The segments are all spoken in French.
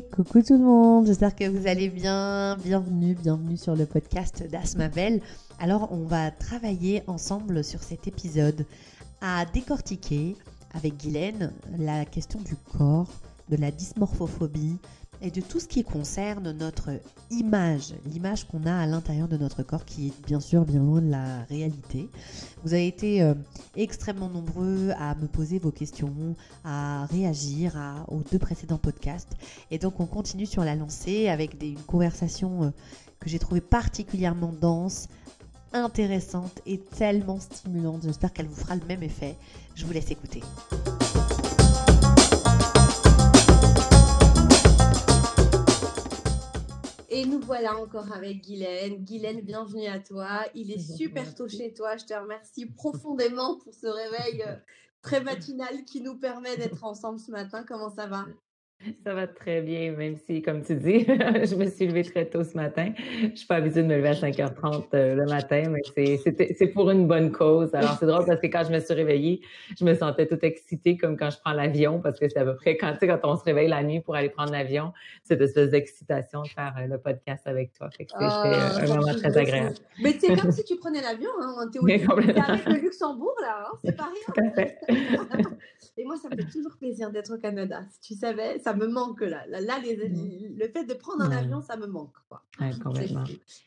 Coucou tout le monde, j'espère que vous allez bien. Bienvenue, bienvenue sur le podcast d'Asmavel. Alors, on va travailler ensemble sur cet épisode à décortiquer avec Guylaine la question du corps, de la dysmorphophobie, et de tout ce qui concerne notre image, l'image qu'on a à l'intérieur de notre corps qui est bien sûr bien loin de la réalité. Vous avez été euh, extrêmement nombreux à me poser vos questions, à réagir aux deux précédents podcasts et donc on continue sur la lancée avec des, une conversation euh, que j'ai trouvée particulièrement dense, intéressante et tellement stimulante. J'espère qu'elle vous fera le même effet. Je vous laisse écouter. Et nous voilà encore avec Guylaine. Guylaine, bienvenue à toi. Il est super tôt chez toi. Je te remercie profondément pour ce réveil euh, très matinal qui nous permet d'être ensemble ce matin. Comment ça va? Ça va très bien, même si, comme tu dis, je me suis levée très tôt ce matin. Je suis pas habituée de me lever à 5h30 euh, le matin, mais c'est pour une bonne cause. Alors, c'est drôle parce que quand je me suis réveillée, je me sentais toute excitée comme quand je prends l'avion parce que c'est à peu près quand, quand on se réveille la nuit pour aller prendre l'avion, cette espèce d'excitation de faire euh, le podcast avec toi. Fait que c'était oh, un moment très agréable. Mais c'est comme si tu prenais l'avion, hein, avec le Luxembourg, là, hein, c'est pas rien. Et moi, ça me fait toujours plaisir d'être au Canada. Si tu savais, ça me manque là. Là, mmh. le fait de prendre un avion, ça me manque. Quoi.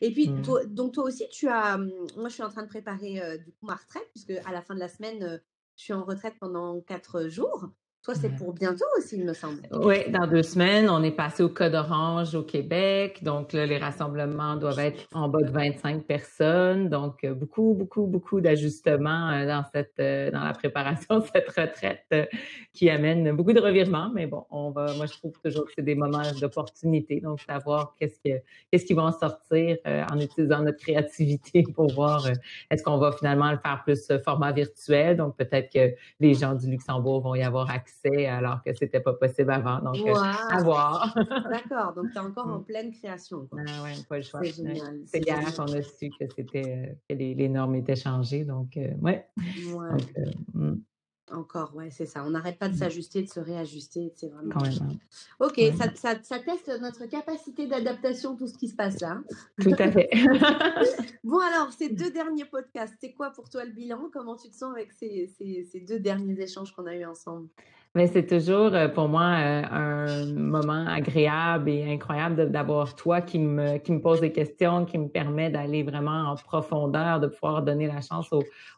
Et puis, mmh. toi, donc toi aussi, tu as. Mmh, moi, je suis en train de préparer euh, du coup ma retraite, puisque à la fin de la semaine, euh, je suis en retraite pendant quatre jours. Toi, c'est pour bientôt aussi, il me semble. Oui, dans deux semaines, on est passé au code orange au Québec. Donc, là, les rassemblements doivent être en bas de 25 personnes. Donc, euh, beaucoup, beaucoup, beaucoup d'ajustements euh, dans cette, euh, dans la préparation de cette retraite qui amène beaucoup de revirements. Mais bon, on va, moi, je trouve toujours que c'est des moments d'opportunité. Donc, savoir qu'est-ce que, qu'est-ce qui va en sortir en utilisant notre créativité pour voir est-ce qu'on va finalement le faire plus format virtuel. Donc, peut-être que les gens du Luxembourg vont y avoir accès alors que c'était pas possible avant. Donc, euh, à voir. D'accord. Donc, tu es encore en mmh. pleine création. Ah ouais, pas le choix. C'est génial. C'est hier qu'on a su que c'était que les, normes étaient changées. Donc, euh, ouais. Mmh. Encore, ouais, c'est ça. On n'arrête pas de mmh. s'ajuster, de se réajuster. C'est vraiment. Ok, ça, ça, ça, teste notre capacité d'adaptation, tout ce qui se passe là. Tout à fait. bon, alors, ces deux derniers podcasts, c'est quoi pour toi le bilan? Comment tu te sens avec ces, ces, ces deux derniers échanges qu'on a eus ensemble? Mais c'est toujours euh, pour moi euh, un moment agréable et incroyable d'avoir toi qui me, qui me pose des questions, qui me permet d'aller vraiment en profondeur, de pouvoir donner la chance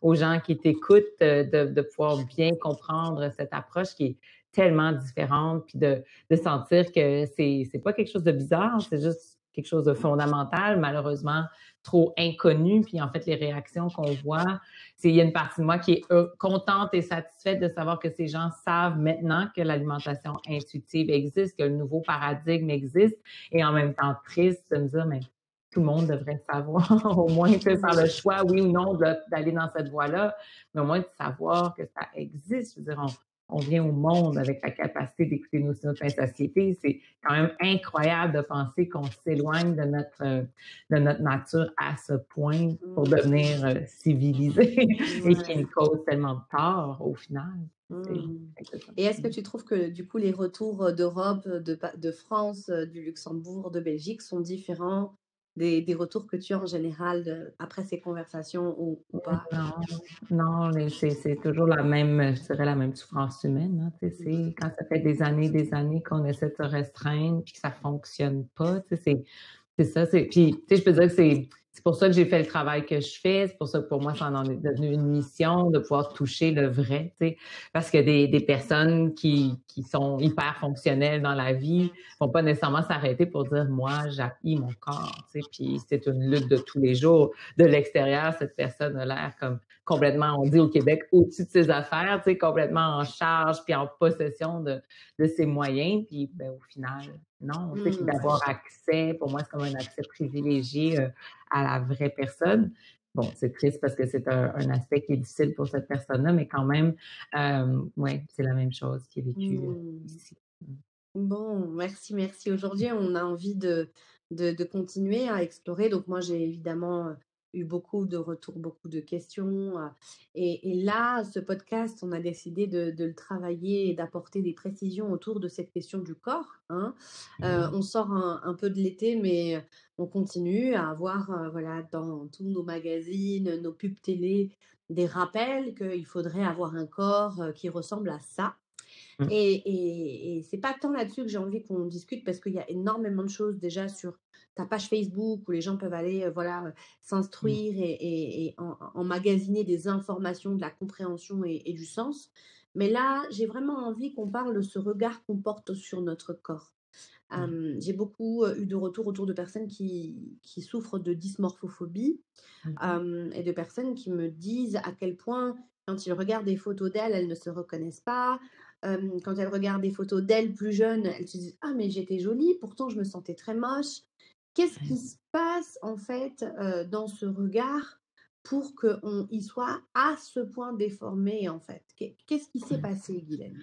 aux, gens qui t'écoutent, euh, de, de pouvoir bien comprendre cette approche qui est tellement différente, puis de, de sentir que c'est c'est pas quelque chose de bizarre, c'est juste quelque chose de fondamental. Malheureusement, trop inconnu. Puis en fait, les réactions qu'on voit, c'est il y a une partie de moi qui est euh, contente et satisfaite de savoir que ces gens savent maintenant que l'alimentation intuitive existe, que le nouveau paradigme existe, et en même temps triste de me dire, mais tout le monde devrait savoir, au moins faire le choix, oui ou non, d'aller dans cette voie-là, mais au moins de savoir que ça existe. Je veux dire, on vient au monde avec la capacité d'écouter nos signaux de satiété. C'est quand même incroyable de penser qu'on s'éloigne de notre, euh, de notre nature à ce point pour mmh. devenir euh, civilisé et qui nous cause tellement de tort au final. Mmh. Et est-ce que tu trouves que du coup les retours d'Europe, de, de France, du Luxembourg, de Belgique sont différents des, des, retours que tu as en général après ces conversations ou, pas? Non, non c'est toujours la même, je dirais la même souffrance humaine. Hein, c'est quand ça fait des années, des années qu'on essaie de se restreindre puis que ça fonctionne pas. C'est ça. Puis, je peux dire que c'est c'est pour ça que j'ai fait le travail que je fais. C'est pour ça que pour moi, ça en est devenu une mission de pouvoir toucher le vrai, tu sais. Parce que des, des personnes qui, qui sont hyper fonctionnelles dans la vie vont pas nécessairement s'arrêter pour dire, moi, j'appuie mon corps, tu sais. Puis c'est une lutte de tous les jours. De l'extérieur, cette personne a l'air comme complètement, on dit au Québec, au-dessus de ses affaires, tu sais, complètement en charge puis en possession de, de ses moyens. Puis ben, au final, non, tu sais, mmh. d'avoir accès, pour moi, c'est comme un accès privilégié euh, à la vraie personne. Bon, c'est triste parce que c'est un, aspect qui est difficile pour cette personne-là, mais quand même, euh, oui, c'est la même chose qui est vécue euh, mmh. ici. Bon, merci, merci. Aujourd'hui, on a envie de, de, de, continuer à explorer. Donc, moi, j'ai évidemment eu beaucoup de retours, beaucoup de questions. Et, là, ce podcast, on a décidé de, le travailler et d'apporter des précisions autour de cette question du corps. Hein. on sort un, peu de l'été, mais on continue à avoir voilà, dans tous nos magazines, nos pubs télé, des rappels qu'il faudrait avoir un corps qui ressemble à ça. Mmh. Et, et, et c'est pas tant là-dessus que j'ai envie qu'on discute parce qu'il y a énormément de choses déjà sur ta page Facebook où les gens peuvent aller voilà mmh. s'instruire et, et, emmagasiner des informations, de la compréhension et, du sens. Mais là, j'ai vraiment envie qu'on parle de ce regard qu'on porte sur notre corps. Mmh. j'ai beaucoup eu de retours autour de personnes qui, qui souffrent de dysmorphophobie et de personnes qui me disent à quel point, quand ils regardent des photos d'elles, elles ne se reconnaissent pas, quand elles regardent des photos d'elles plus jeunes, elles se disent Ah, mais j'étais jolie, pourtant je me sentais très moche. Qu'est-ce qui se passe en fait dans ce regard pour qu'il soit à ce point déformé en fait? Qu'est-ce qui s'est passé, Guylaine?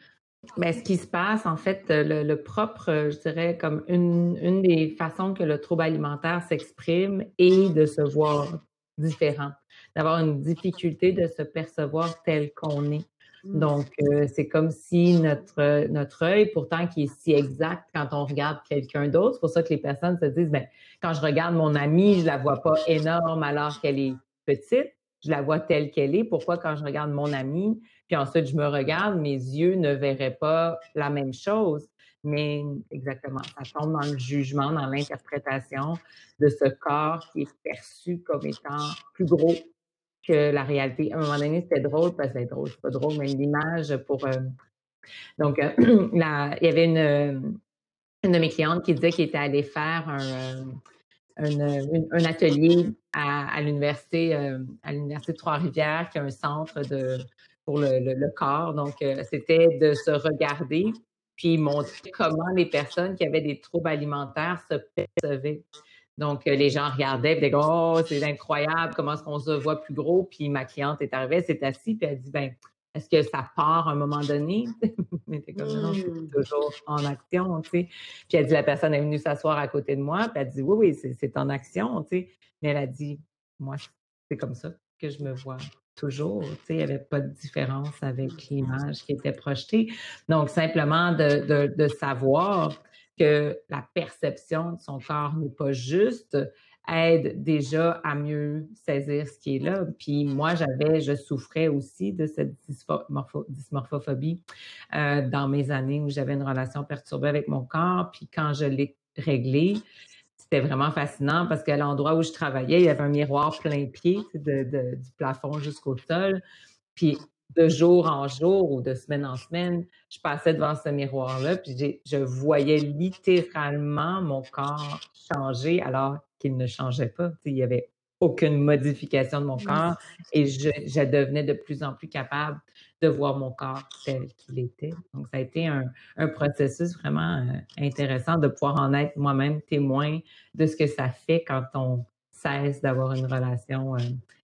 Mais ben, ce qui se passe, en fait, le, propre, je dirais, comme une, une, des façons que le trouble alimentaire s'exprime est de se voir différent, d'avoir une difficulté de se percevoir tel qu'on est. Mmh. Donc, euh, c'est comme si notre, notre œil, pourtant qui est si exact quand on regarde quelqu'un d'autre, c'est pour ça que les personnes se disent, ben, quand je regarde mon amie, je la vois pas énorme alors qu'elle est petite, je la vois telle qu'elle est. Pourquoi quand je regarde mon amie, puis ensuite je me regarde, mes yeux ne verraient pas la même chose? Mais exactement, ça tombe dans le jugement, dans l'interprétation de ce corps qui est perçu comme étant plus gros que la réalité. À un moment donné, c'était drôle, parce que c'est drôle, c'est pas drôle, mais l'image pour. Euh, donc, euh, il y avait une, une de mes clientes qui disait qu'elle était allée faire un, euh, un, atelier à, l'université à l'université de Trois-Rivières, qui a un centre de pour le, le, corps. Donc, c'était de se regarder puis montrer comment les personnes qui avaient des troubles alimentaires se percevaient. Donc, euh, les gens regardaient, puis disaient, oh, c'est incroyable, comment est-ce qu'on se voit plus gros? Puis ma cliente est arrivée, elle s'est assise, puis elle dit, ben, est-ce que ça part à un moment donné? Mais comme, non, je suis mmh. toujours en action, tu sais. Puis elle dit, la personne est venue s'asseoir à côté de moi, puis elle dit, oui, oui, c'est en action, tu sais. Mais elle a dit, moi, c'est comme ça que je me vois toujours. Tu sais, il n'y avait pas de différence avec l'image qui était projetée. Donc, simplement de, de savoir que la perception de son corps n'est pas juste aide déjà à mieux saisir ce qui est là. Puis moi, j'avais, je souffrais aussi de cette dysmorphophobie euh, dans mes années où j'avais une relation perturbée avec mon corps. Puis quand je l'ai réglé, c'était vraiment fascinant parce qu'à l'endroit où je travaillais, il y avait un miroir plein pied de, du plafond jusqu'au sol. Puis de jour en jour ou de semaine en semaine, je passais devant ce miroir-là, puis je voyais littéralement mon corps changer alors qu'il ne changeait pas. il n'y avait aucune modification de mon corps et je, devenais de plus en plus capable de voir mon corps tel qu'il était. Donc, ça a été un, processus vraiment euh, intéressant de pouvoir en être moi-même témoin de ce que ça fait quand on cesse d'avoir une relation, euh,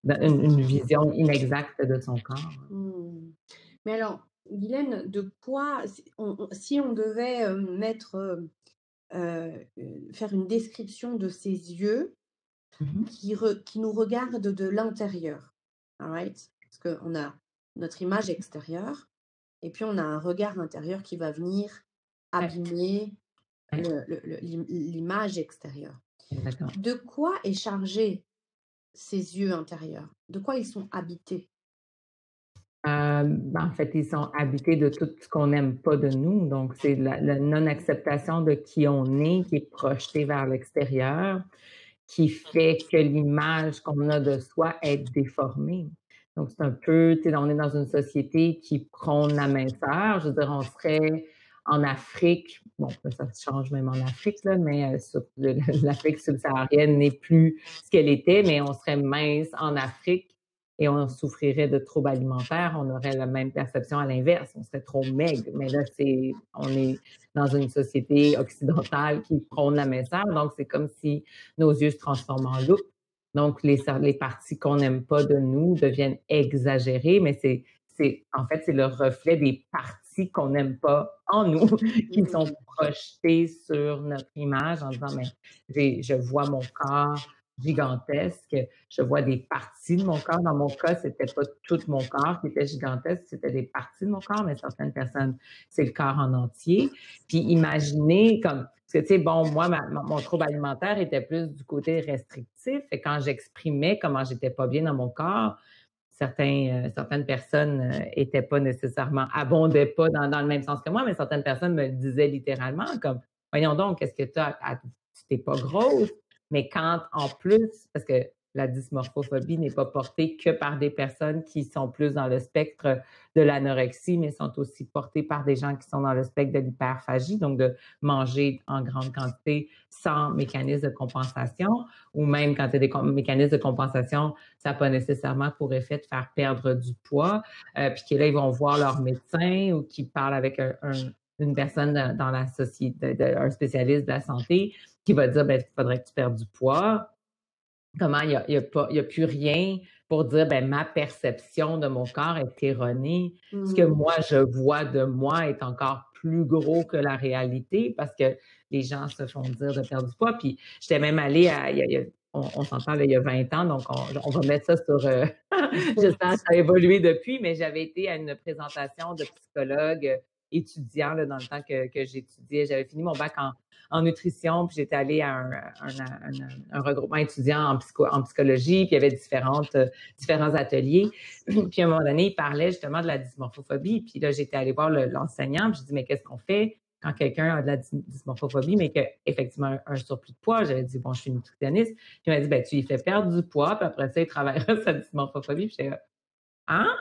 une, vision inexacte de son corps. Mmh. Mais alors, Guylaine, de quoi, si on, devait euh, mettre, euh, faire une description de ses yeux mmh qui, qui, nous regardent de l'intérieur, right? Parce qu'on a notre image extérieure et puis on a un regard intérieur qui va venir abîmer l'image extérieure. De quoi est chargé ces yeux intérieurs? De quoi ils sont habités? Euh, ben, en fait, ils sont habités de tout ce qu'on n'aime pas de nous. Donc, c'est la, non-acceptation de qui on est qui est projetée vers l'extérieur, qui fait que l'image qu'on a de soi est déformée. Donc, c'est un peu, tu sais, on est dans une société qui prône la minceur. Je veux dire, on serait en Afrique, bon, ça change même en Afrique, là, mais euh, l'Afrique subsaharienne n'est plus ce qu'elle était, mais on serait mince en Afrique et on souffrirait de troubles alimentaires, on aurait la même perception à l'inverse, on serait trop maigre. Mais là, c'est, on est dans une société occidentale qui prône la minceur, donc c'est comme si nos yeux se transforment en loupe. Donc, les, les parties qu'on n'aime pas de nous deviennent exagérées, mais c'est, c'est, en fait, c'est le reflet des parties qu'on n'aime pas en nous, qui sont projetés sur notre image en disant, mais je vois mon corps gigantesque. Je vois des parties de mon corps. Dans mon cas, c'était pas tout mon corps qui était gigantesque, c'était des parties de mon corps, mais certaines personnes, c'est le corps en entier. Puis imaginez comme parce que, tu sais, bon, moi, mon trouble alimentaire était plus du côté restrictif. Et quand j'exprimais comment j'étais pas bien dans mon corps, euh, certaines personnes euh, étaient pas nécessairement, abondaient pas dans, dans, le même sens que moi, mais certaines personnes me disaient littéralement comme, voyons donc, qu'est-ce que tu as, pas grosse, mais quand en plus, parce que la dysmorphophobie n'est pas portée que par des personnes qui sont plus dans le spectre de l'anorexie, mais sont aussi portées par des gens qui sont dans le spectre de l'hyperphagie, donc de manger en grande quantité sans mécanisme de compensation, ou même quand il y a des mécanismes de compensation, ça n'a pas nécessairement pour effet de faire perdre du poids, euh, puis que là, ils vont voir leur médecin ou qui parlent avec une personne dans la société, un spécialiste de la santé, qui va dire, ben, il faudrait que tu perdes du poids comment il n'y a, y a, pas, y a plus rien pour dire ben ma perception de mon corps est erronée. Ce que mmh. moi je vois de moi est encore plus gros que la réalité parce que les gens se font dire de perdre du poids. Puis j'étais même allée à, on, s'entend il y a 20 ans, donc on, va mettre ça sur. Euh, j'espère que ça a évolué depuis, mais j'avais été à une présentation de psychologue étudiant là, dans le temps que, que j'étudiais. J'avais fini mon bac en, en nutrition, puis j'étais allée à un, un, regroupement étudiant en, psycho, en psychologie, puis il y avait différentes, euh, différents ateliers. puis à un moment donné, il parlait justement de la dysmorphophobie. Puis là, j'étais allée voir l'enseignant, puis je dis mais qu'est-ce qu'on fait quand quelqu'un a de la dysmorphophobie, mais qui a effectivement un, surplus de poids? J'avais dit, bon, je suis nutritionniste. Puis il m'a dit, ben, tu lui fais perdre du poids, puis après ça, il travaillera sa dysmorphophobie. Puis Hein?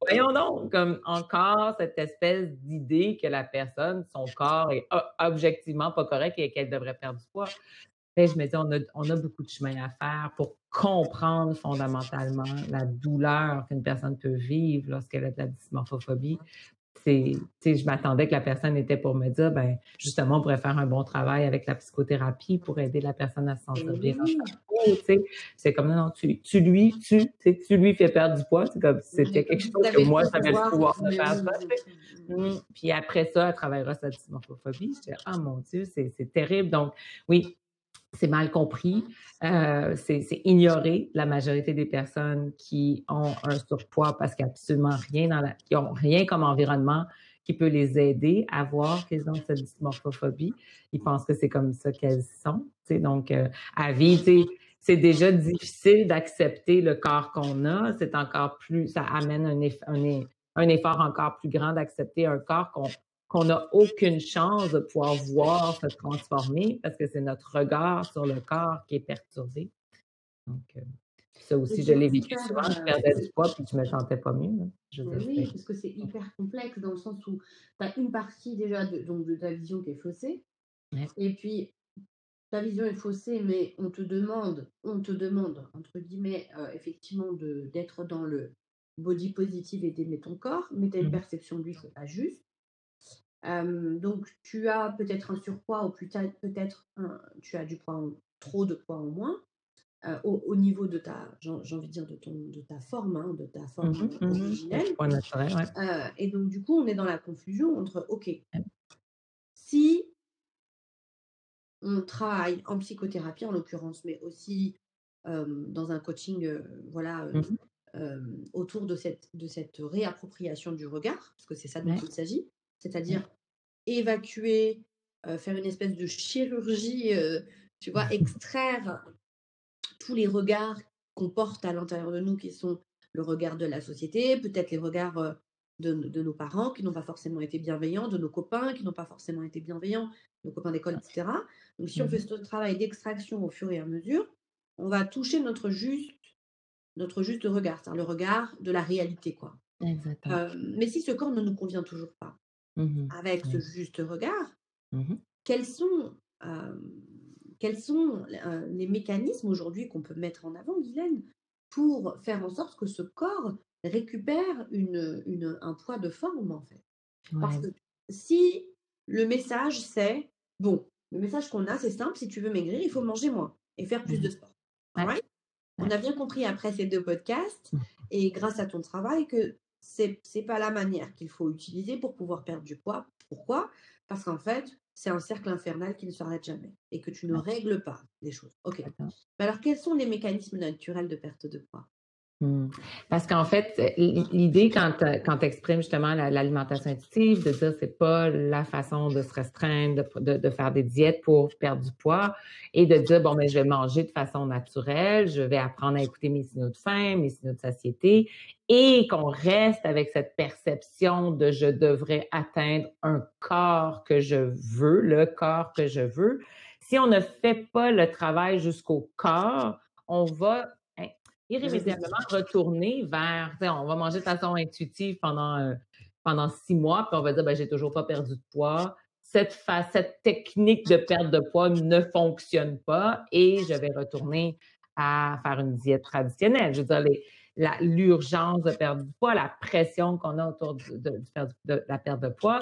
Voyons donc, comme encore cette espèce d'idée que la personne, son corps est objectivement pas correct et qu'elle devrait perdre du poids. Et je me dis, on a, on a beaucoup de chemin à faire pour comprendre fondamentalement la douleur qu'une personne peut vivre lorsqu'elle a de la dysmorphophobie, je m'attendais que la personne était pour me dire, ben, justement, on pourrait faire un bon travail avec la psychothérapie pour aider la personne à se sentir bien C'est comme, non, tu, tu lui, tu, tu lui fais perdre du poids. C'est comme c'était quelque chose que moi, j'avais le pouvoir de faire ça. Mmh. Puis après ça, elle travaillera sa dysmorphophobie. Je dis, ah mon Dieu, c'est terrible. Donc, oui, c'est mal compris, euh, c'est ignorer la majorité des personnes qui ont un surpoids parce qu'il n'y a absolument rien dans la, qui ont rien comme environnement qui peut les aider à voir qu'ils ont cette dysmorphophobie. Ils pensent que c'est comme ça qu'elles sont. Donc, euh, à vie, c'est déjà difficile d'accepter le corps qu'on a. C'est encore plus, ça amène un, un, un effort encore plus grand d'accepter un corps qu'on qu'on n'a aucune chance de pouvoir voir se transformer parce que c'est notre regard sur le corps qui est perturbé. Donc, euh, ça aussi, je l'ai vécu souvent. Je perdais du poids puis je me sentais pas mieux. oui, parce que c'est hyper complexe dans le sens où tu as une partie déjà de, donc, de ta vision qui est faussée. Et puis, ta vision est faussée, mais on te demande, on te demande, entre guillemets, euh, effectivement, d'être dans le body positive et d'aimer ton corps, mais tu as une perception de lui, c'est pas juste donc, tu as peut-être un surpoids ou peut-être tu as du poids trop de poids en moins. au, niveau de ta, j'ai envie de dire, de, ton, de ta forme, hein, de ta forme mmh mmh originelle. et donc, du coup, on est dans la confusion entre, OK, si on travaille en psychothérapie, en l'occurrence, mais aussi dans un coaching, voilà, mmh autour de cette, de cette réappropriation du regard, parce que c'est ça dont il s'agit, c'est-à-dire évacuer, faire une espèce de chirurgie, tu vois, extraire tous les regards qu'on porte à l'intérieur de nous, qui sont le regard de la société, peut-être les regards de, nos parents qui n'ont pas forcément été bienveillants, de nos copains qui n'ont pas forcément été bienveillants, nos copains d'école, etc. Donc si on fait mmh ce travail d'extraction au fur et à mesure, on va toucher notre juste, notre juste regard, c'est-à-dire le regard de la réalité, quoi. mais si ce corps ne nous convient toujours pas, Mmh avec ce juste regard, mmh quels sont, quels sont les mécanismes aujourd'hui qu'on peut mettre en avant, Guylaine, pour faire en sorte que ce corps récupère une, une, un poids de forme, en fait? Parce que si le message c'est, bon, le message qu'on a, c'est simple, si tu veux maigrir, il faut manger moins et faire plus de mmh sport. On a bien compris après ces deux podcasts et grâce à ton travail que c'est n'est pas la manière qu'il faut utiliser pour pouvoir perdre du poids. Pourquoi? Parce qu'en fait, c'est un cercle infernal qui ne s'arrête jamais et que tu ne règles pas les choses. Ok. Mais alors, quels sont les mécanismes naturels de perte de poids? Mmh. Parce qu'en fait, l'idée quand, quand tu exprimes justement l'alimentation intuitive, de dire c'est pas la façon de se restreindre, de, de, faire des diètes pour perdre du poids et de dire bon, mais ben, je vais manger de façon naturelle, je vais apprendre à écouter mes signaux de faim, mes signaux de satiété et qu'on reste avec cette perception de je devrais atteindre un corps que je veux, le corps que je veux. Si on ne fait pas le travail jusqu'au corps, on va irrémédiablement retourner vers, on va manger de façon intuitive pendant, euh, pendant six mois, puis on va dire, ben, j'ai toujours pas perdu de poids. Cette, cette technique de perte de poids ne fonctionne pas et je vais retourner à faire une diète traditionnelle. Je veux dire, l'urgence de perdre du poids, la pression qu'on a autour de, la perte de poids,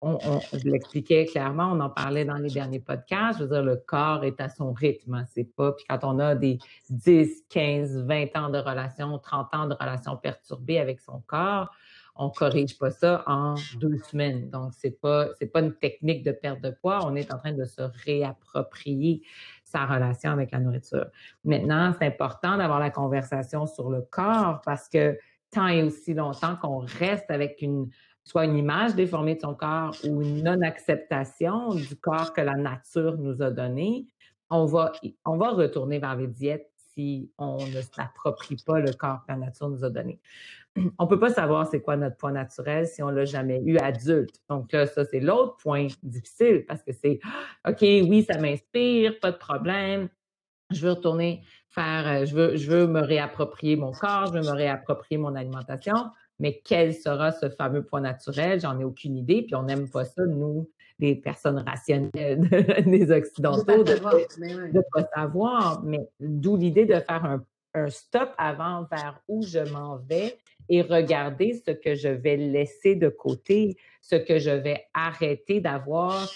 on, je l'expliquais clairement, on en parlait dans les derniers podcasts. Je veux dire, le corps est à son rythme. Hein, c'est pas. Puis quand on a des 10, 15, 20 ans de relation, 30 ans de relation perturbée avec son corps, on corrige pas ça en deux semaines. Donc, c'est pas, c'est pas une technique de perte de poids. On est en train de se réapproprier sa relation avec la nourriture. Maintenant, c'est important d'avoir la conversation sur le corps parce que tant et aussi longtemps qu'on reste avec une soit une image déformée de son corps ou une non-acceptation du corps que la nature nous a donné, on va, on va retourner vers les diètes si on ne s'approprie pas le corps que la nature nous a donné. On ne peut pas savoir c'est quoi notre poids naturel si on ne l'a jamais eu adulte. Donc là, ça, c'est l'autre point difficile parce que c'est OK, oui, ça m'inspire, pas de problème. Je veux retourner faire, euh, je veux, je veux me réapproprier mon corps, je veux me réapproprier mon alimentation mais quel sera ce fameux poids naturel? J'en ai aucune idée, puis on n'aime pas ça, nous, les personnes rationnelles des Occidentaux, de ne pas, savoir. Mais d'où l'idée de faire un, un, stop avant vers où je m'en vais et regarder ce que je vais laisser de côté, ce que je vais arrêter d'avoir,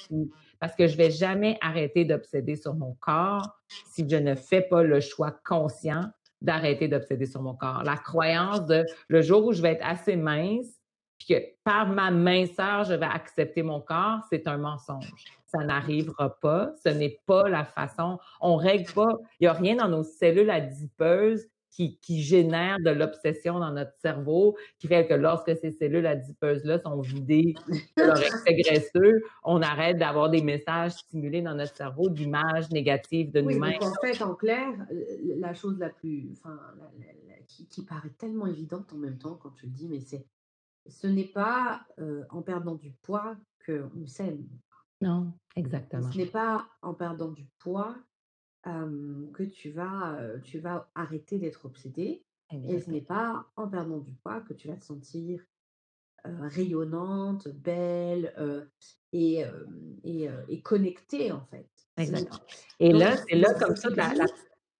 parce que je vais jamais arrêter d'obséder sur mon corps si je ne fais pas le choix conscient d'arrêter d'obséder sur mon corps. La croyance de le jour où je vais être assez mince, puis que par ma minceur, je vais accepter mon corps, c'est un mensonge. Ça n'arrivera pas. Ce n'est pas la façon. On règle pas. Il n'y a rien dans nos cellules adipeuses qui, qui génère de l'obsession dans notre cerveau, qui fait que lorsque ces cellules adipeuses-là sont vidées de leur excès graisseux, on arrête d'avoir des messages stimulés dans notre cerveau d'images négatives de nous-mêmes. En fait, en clair, la chose la plus, enfin, qui, qui, paraît tellement évidente en même temps quand tu le dis, mais c'est, ce n'est pas euh, en perdant du poids qu'on s'aime. Non, exactement. Ce n'est pas en perdant du poids que tu vas, tu vas arrêter d'être obsédé. Et ce n'est pas en perdant du poids que tu vas te sentir rayonnante, belle et, et, et, connectée, en fait. Exactement. Et là, c'est là comme ça la,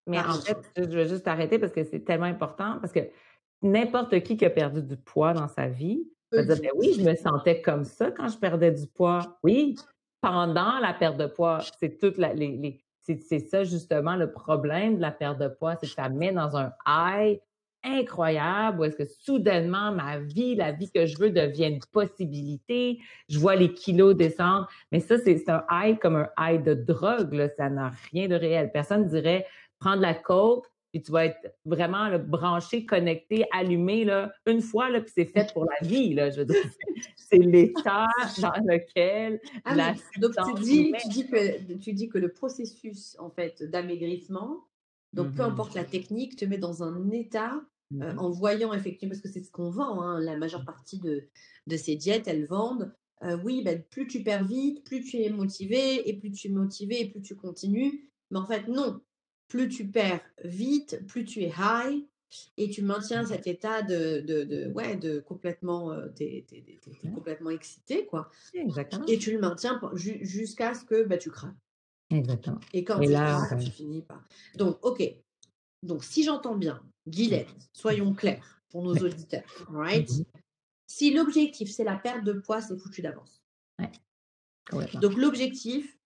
Mais en fait, je veux juste arrêter parce que c'est tellement important, parce que n'importe qui qui a perdu du poids dans sa vie va dire, ben oui, je me sentais comme ça quand je perdais du poids. Oui, pendant la perte de poids, c'est toutes les, les, c'est ça justement le problème de la perte de poids, c'est que ça met dans un high incroyable où est-ce que soudainement ma vie, la vie que je veux devient une possibilité. Je vois les kilos descendre. Mais ça, c'est un high comme un high de drogue. Ça n'a rien de réel. Personne dirait prendre la coke, puis tu vas être vraiment branché, connecté, allumé là, une fois, là, puis c'est fait pour la vie. Là, je veux dire, c'est l'état dans lequel ah la Donc tu dis, tu dis, que, tu dis que le processus en fait d'amaigrissement, donc peu mmh importe la technique, te met dans un état euh, mmh en voyant effectivement, parce que c'est ce qu'on vend, hein, la majeure partie de, de ces diètes, elles vendent. Euh, oui, ben, plus tu perds vite, plus tu es motivé, et plus tu es motivé, et plus tu continues. Mais en fait, non plus tu perds vite, plus tu es high et tu maintiens cet état de, de, de ouais, de complètement, euh, complètement excité, quoi. Exactement. Et tu le maintiens jusqu'à ce que bah, tu craques. Exactement. Et quand tu craques, tu finis par. Donc, ok. Donc, si j'entends bien, Guylaine, soyons clairs pour nos auditeurs, right? Mm-hmm. Si l'objectif c'est la perte de poids, c'est foutu d'avance. Ouais. Donc, l'objectif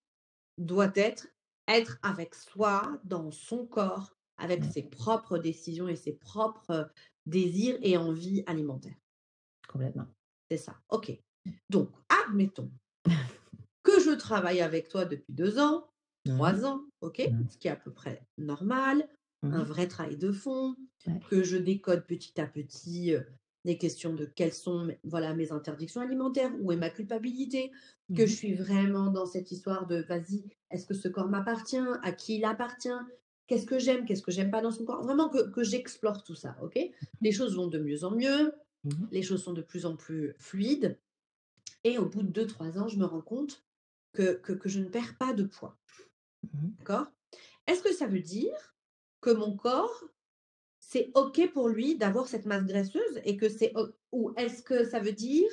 doit être être avec soi, dans son corps, avec ses propres décisions et ses propres désirs et envies alimentaires. Complètement. C'est ça. OK. Donc, admettons que je travaille avec toi depuis deux ans, trois ans, ok, ce qui est à peu près normal, un Mhm. vrai travail de fond, Ouais. que je décode petit à petit les questions de quelles sont mes- voilà, mes interdictions alimentaires, où est ma culpabilité, que Mhm. je suis vraiment dans cette histoire de vas-y, est-ce que ce corps m'appartient, à qui il appartient, qu'est-ce que j'aime, qu'est-ce que j'aime pas dans son corps, vraiment que, que j'explore tout ça, ok? Les choses vont de mieux en mieux, Mhm. les choses sont de plus en plus fluides, et au bout de 2-3 ans, je me rends compte que, que, que je ne perds pas de poids. Mhm. D'accord? Est-ce que ça veut dire que mon corps, c'est OK pour lui d'avoir cette masse graisseuse et que c'est ou est-ce que ça veut dire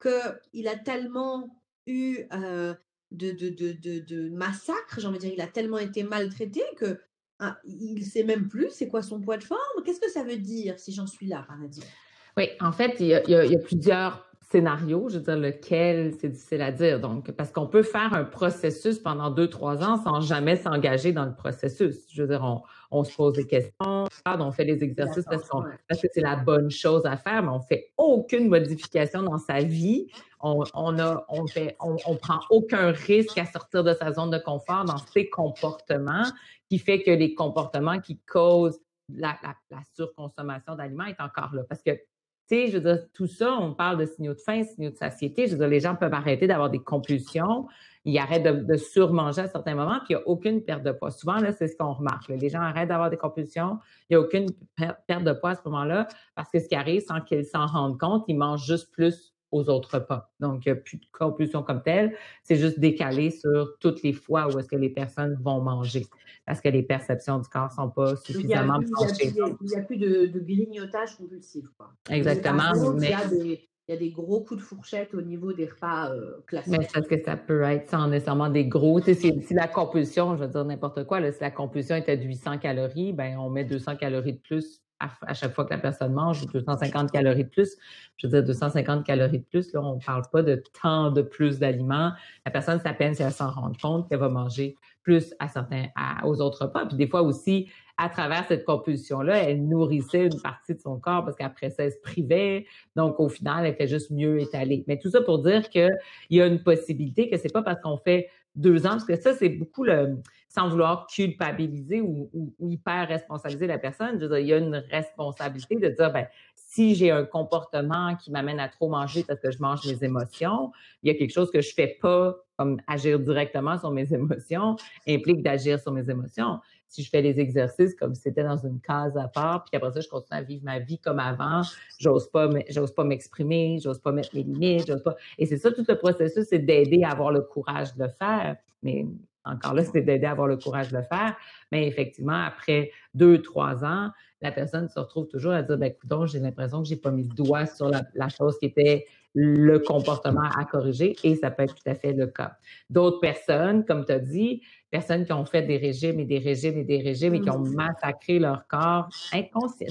qu'il a tellement eu euh, de, de, de, de, massacres, j'ai envie de dire, il a tellement été maltraité que ah, il sait même plus c'est quoi son poids de forme. Qu'est-ce que ça veut dire si j'en suis là, par exemple? Oui, en fait, il y a plusieurs scénarios, je veux dire, lequel c'est difficile à dire. Donc, parce qu'on peut faire un processus pendant deux, trois ans sans jamais s'engager dans le processus. Je veux dire, on, on se pose des questions, on fait les exercices parce, que c'est la bonne chose à faire, mais on fait aucune modification dans sa vie. On, on a, on fait, on, on prend aucun risque à sortir de sa zone de confort dans ses comportements, qui fait que les comportements qui causent la, la, la surconsommation d'aliments est encore là. Parce que sais, je veux dire, tout ça, on parle de signaux de faim, signaux de satiété. Je veux dire, les gens peuvent arrêter d'avoir des compulsions. Ils arrêtent de, surmanger à certains moments, puis il n'y a aucune perte de poids. Souvent, là, c'est ce qu'on remarque. Les gens arrêtent d'avoir des compulsions. Il n'y a aucune per- perte de poids à ce moment-là, parce que ce qui arrive, sans qu'ils s'en rendent compte, ils mangent juste plus aux autres repas. Donc, il n'y a plus de compulsion comme telle. C'est juste décalé sur toutes les fois où est-ce que les personnes vont manger, parce que les perceptions du corps ne sont pas n'y suffisamment plus- il y a plus- a de, de grignotage compulsif. Quoi. Exactement, par contre, mais- il, y a des, il y a des gros coups de fourchette au niveau des repas euh, classiques. Mais c'est parce que ça peut être sans nécessairement des gros. Tu sais, si, si la compulsion, je veux dire n'importe quoi, là, si la compulsion était de 800 calories, ben on met 200 calories de plus à, chaque fois que la personne mange, ou 250 calories de plus. Je veux dire 250 calories de plus, là, on ne parle pas de tant de plus d'aliments. La personne, à peine si elle s'en rend compte qu'elle va manger plus à certains, aux autres repas. Puis des fois aussi, à travers cette compulsion-là, elle nourrissait une partie de son corps parce qu'après ça, elle se privait. Donc, au final, elle fait juste mieux étaler. Mais tout ça pour dire qu'il y a une possibilité que c'est pas parce qu'on fait deux ans, parce que ça, c'est beaucoup le, sans vouloir culpabiliser ou, hyper responsabiliser la personne. Il y a une responsabilité de dire, ben, si j'ai un comportement qui m'amène à trop manger parce que je mange mes émotions, il y a quelque chose que je fais pas, comme agir directement sur mes émotions, implique d'agir sur mes émotions. Si je fais les exercices comme si c'était dans une case à part, puis qu'après ça, je continue à vivre ma vie comme avant, j'ose pas, pas m'exprimer, j'ose pas mettre mes limites, j'ose pas. Et c'est ça, tout le processus, c'est d'aider à avoir le courage de le faire. Mais encore là, c'est d'aider à avoir le courage de le faire. Mais effectivement, après deux, trois ans, la personne se retrouve toujours à dire, ben, écoute, j'ai l'impression que j'ai pas mis le doigt sur la, la chose qui était le comportement à corriger et ça peut être tout à fait le cas. D'autres personnes, comme tu as dit, personnes qui ont fait des régimes et des régimes et des régimes et qui ont massacré leur corps inconscient.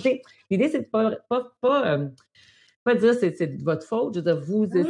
L'idée, c'est de pas, pas, pas, euh, pas dire c'est c'est de votre faute. Je veux dire, vous Ah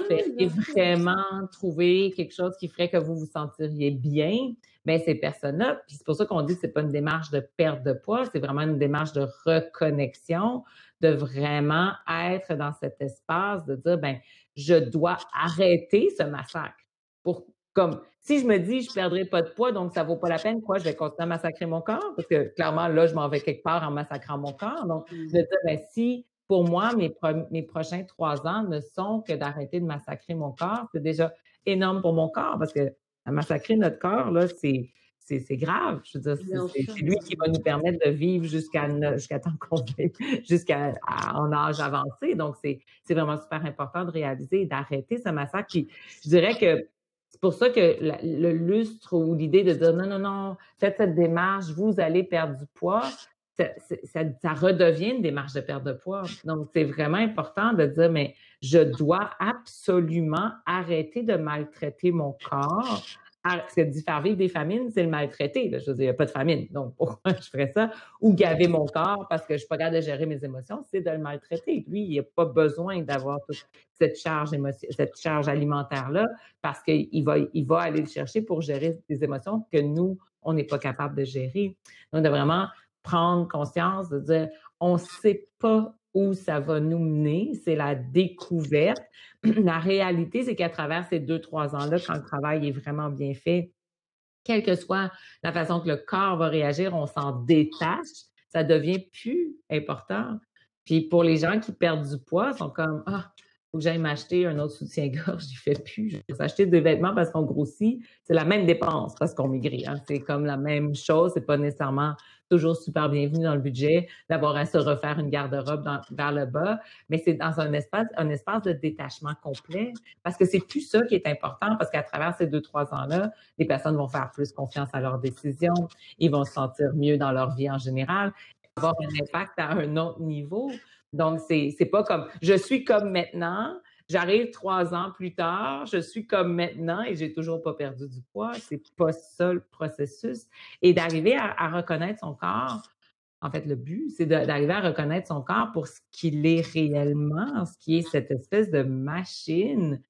sûr. vraiment trouver quelque chose qui ferait que vous vous sentiriez bien. Mais ces personnes-là, puis c'est pour ça qu'on dit que c'est pas une démarche de perte de poids, c'est vraiment une démarche de reconnexion, de vraiment être dans cet espace, de dire, ben, je dois arrêter ce massacre. Pour, comme, si je me dis, je perdrai pas de poids, donc ça vaut pas la peine, quoi, je vais continuer à massacrer mon corps, parce que clairement, là, je m'en vais quelque part en massacrant mon corps. Donc, Mm. de dire, ben, si pour moi, mes, pro- mes prochains trois ans ne sont que d'arrêter de massacrer mon corps, c'est déjà énorme pour mon corps, parce que massacrer notre corps, là, c'est. C'est grave. Je veux dire, c'est- lui qui va nous permettre de vivre jusqu'à jusqu'à temps qu'on jusqu'à en âge avancé. Donc, c'est c'est vraiment super important de réaliser et d'arrêter ce massacre. Puis, je dirais que c'est pour ça que la- le lustre ou l'idée de dire non, non, non, faites cette démarche, vous allez perdre du poids, ça, redevient une démarche de perte de poids. Donc, c'est vraiment important de dire, mais je dois absolument arrêter de maltraiter mon corps. Ar- Parce que dit faire vivre des famines, c'est le maltraiter. Je veux dire, il n'y a pas de famine. Donc, pourquoi je ferais ça? Ou gaver mon corps parce que je ne suis pas capable de gérer mes émotions, c'est de le maltraiter. Lui, il n'a pas besoin d'avoir toute cette charge, charge alimentaire-là parce qu'il va, il va aller le chercher pour gérer des émotions que nous, on n'est pas capable de gérer. Donc, de vraiment prendre conscience, de dire, on ne sait pas où ça va nous mener, c'est la découverte. La réalité, c'est qu'à travers ces deux, trois ans-là, quand le travail est vraiment bien fait, quelle que soit la façon que le corps va réagir, on s'en détache, ça devient plus important. Puis pour les gens qui perdent du poids, ils sont comme Ah, faut que j'aille un autre soutien-gorge, j'y fais plus. Je vais s'acheter des vêtements parce qu'on grossit. C'est la même dépense parce qu'on maigrit. Hein. C'est comme la même chose. C'est pas nécessairement toujours super bienvenu dans le budget d'avoir à se refaire une garde-robe vers le bas, mais c'est dans un espace, un espace de détachement complet parce que c'est plus ça qui est important parce qu'à travers ces deux, trois ans-là, les personnes vont faire plus confiance à leurs décisions, ils vont se sentir mieux dans leur vie en général, avoir un impact à un autre niveau. Donc, c'est, pas comme je suis comme maintenant, j'arrive trois ans plus tard, je suis comme maintenant et j'ai toujours pas perdu du poids. C'est pas ça le processus. Et d'arriver à, reconnaître son corps, en fait, le but, c'est d'arriver à reconnaître son corps pour ce qu'il est réellement, ce qui est cette espèce de machine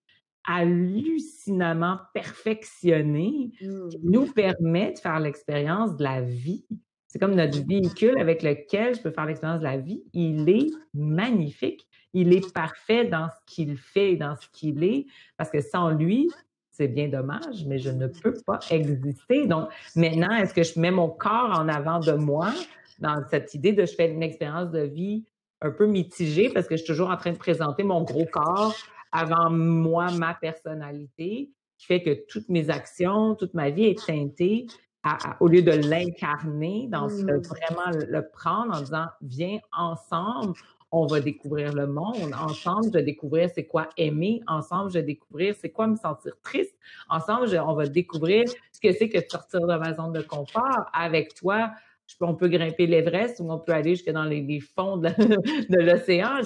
hallucinamment perfectionnée qui mmh. nous permet de faire l'expérience de la vie c'est comme notre véhicule avec lequel je peux faire l'expérience de la vie. Il est magnifique. Il est parfait dans ce qu'il fait et dans ce qu'il est. Parce que sans lui, c'est bien dommage, mais je ne peux pas exister. Donc, maintenant, est-ce que je mets mon corps en avant de moi dans cette idée de je fais une expérience de vie un peu mitigée parce que je suis toujours en train de présenter mon gros corps avant moi, ma personnalité, qui fait que toutes mes actions, toute ma vie est teintée au lieu de l'incarner, dans mmh. vraiment le, prendre en disant viens ensemble, on va découvrir le monde. Ensemble, je vais découvrir c'est quoi aimer. Ensemble, je vais découvrir c'est quoi me sentir triste. Ensemble, on va découvrir ce que c'est que de sortir de ma zone de confort. Avec toi, on peut grimper l'Everest ou on peut aller jusque dans les, fonds de, l'océan.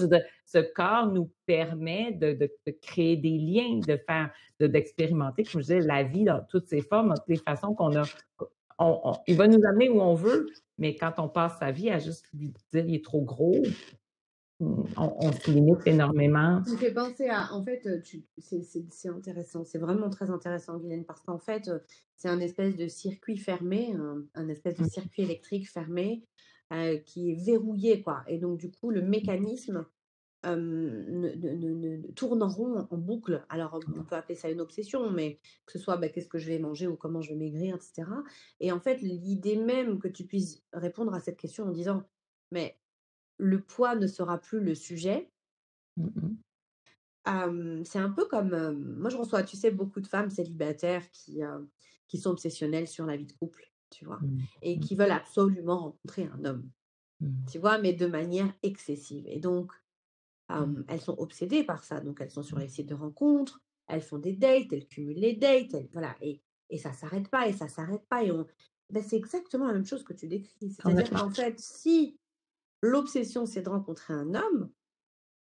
Ce corps nous permet de, créer des liens, de faire, d'expérimenter, comme je disais, la vie dans toutes ses formes, dans toutes les façons qu'on a. il va nous amener où on veut, mais quand on passe sa vie à juste lui dire il est trop gros, on, se limite énormément. Ça me fait penser à, en fait, c'est intéressant, c'est vraiment très intéressant, Guylaine, parce qu'en fait, c'est un espèce de circuit fermé, un, espèce de circuit électrique fermé euh, qui est verrouillé, quoi. Et donc, du coup, le mécanisme ne, tourne en rond, en boucle. Alors, on peut appeler ça une obsession, mais que ce soit bah, qu'est-ce que je vais manger ou comment je vais maigrir, etc. Et en fait, l'idée même que tu puisses répondre à cette question en disant, mais le poids ne sera plus le sujet. Mmh c'est un peu comme, moi je reçois, tu sais, beaucoup de femmes célibataires qui, qui sont obsessionnelles sur la vie de couple, tu vois, mmh. et mmh. qui veulent absolument rencontrer un homme, tu vois, mais de manière excessive. Et donc, elles sont obsédées par ça. Donc, elles sont sur les sites de rencontres, elles font des dates, elles cumulent les dates, voilà, et, et ça s'arrête pas, et ça s'arrête pas. Et on... Ben, c'est exactement la même chose que tu décris. C'est-à-dire qu'en fait, si l'obsession, c'est de rencontrer un homme,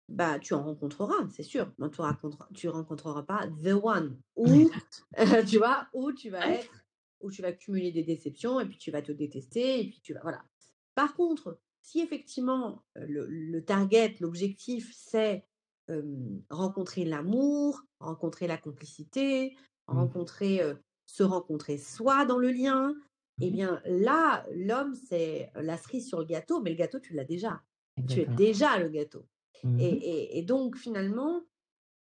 bah, tu en rencontreras, c'est sûr. Mais tu rencontreras, tu rencontreras pas the one. Ou, tu vois, où tu vas être, où tu vas cumuler des déceptions et puis tu vas te détester et puis tu vas, voilà. Par contre, si effectivement le, target, l'objectif, c'est rencontrer l'amour, rencontrer la complicité, mmh. rencontrer, se rencontrer soi dans le lien, eh mmh bien là, l'homme, c'est la cerise sur le gâteau, mais le gâteau, tu l'as déjà. Tu es déjà le gâteau. Mmh et, donc, finalement,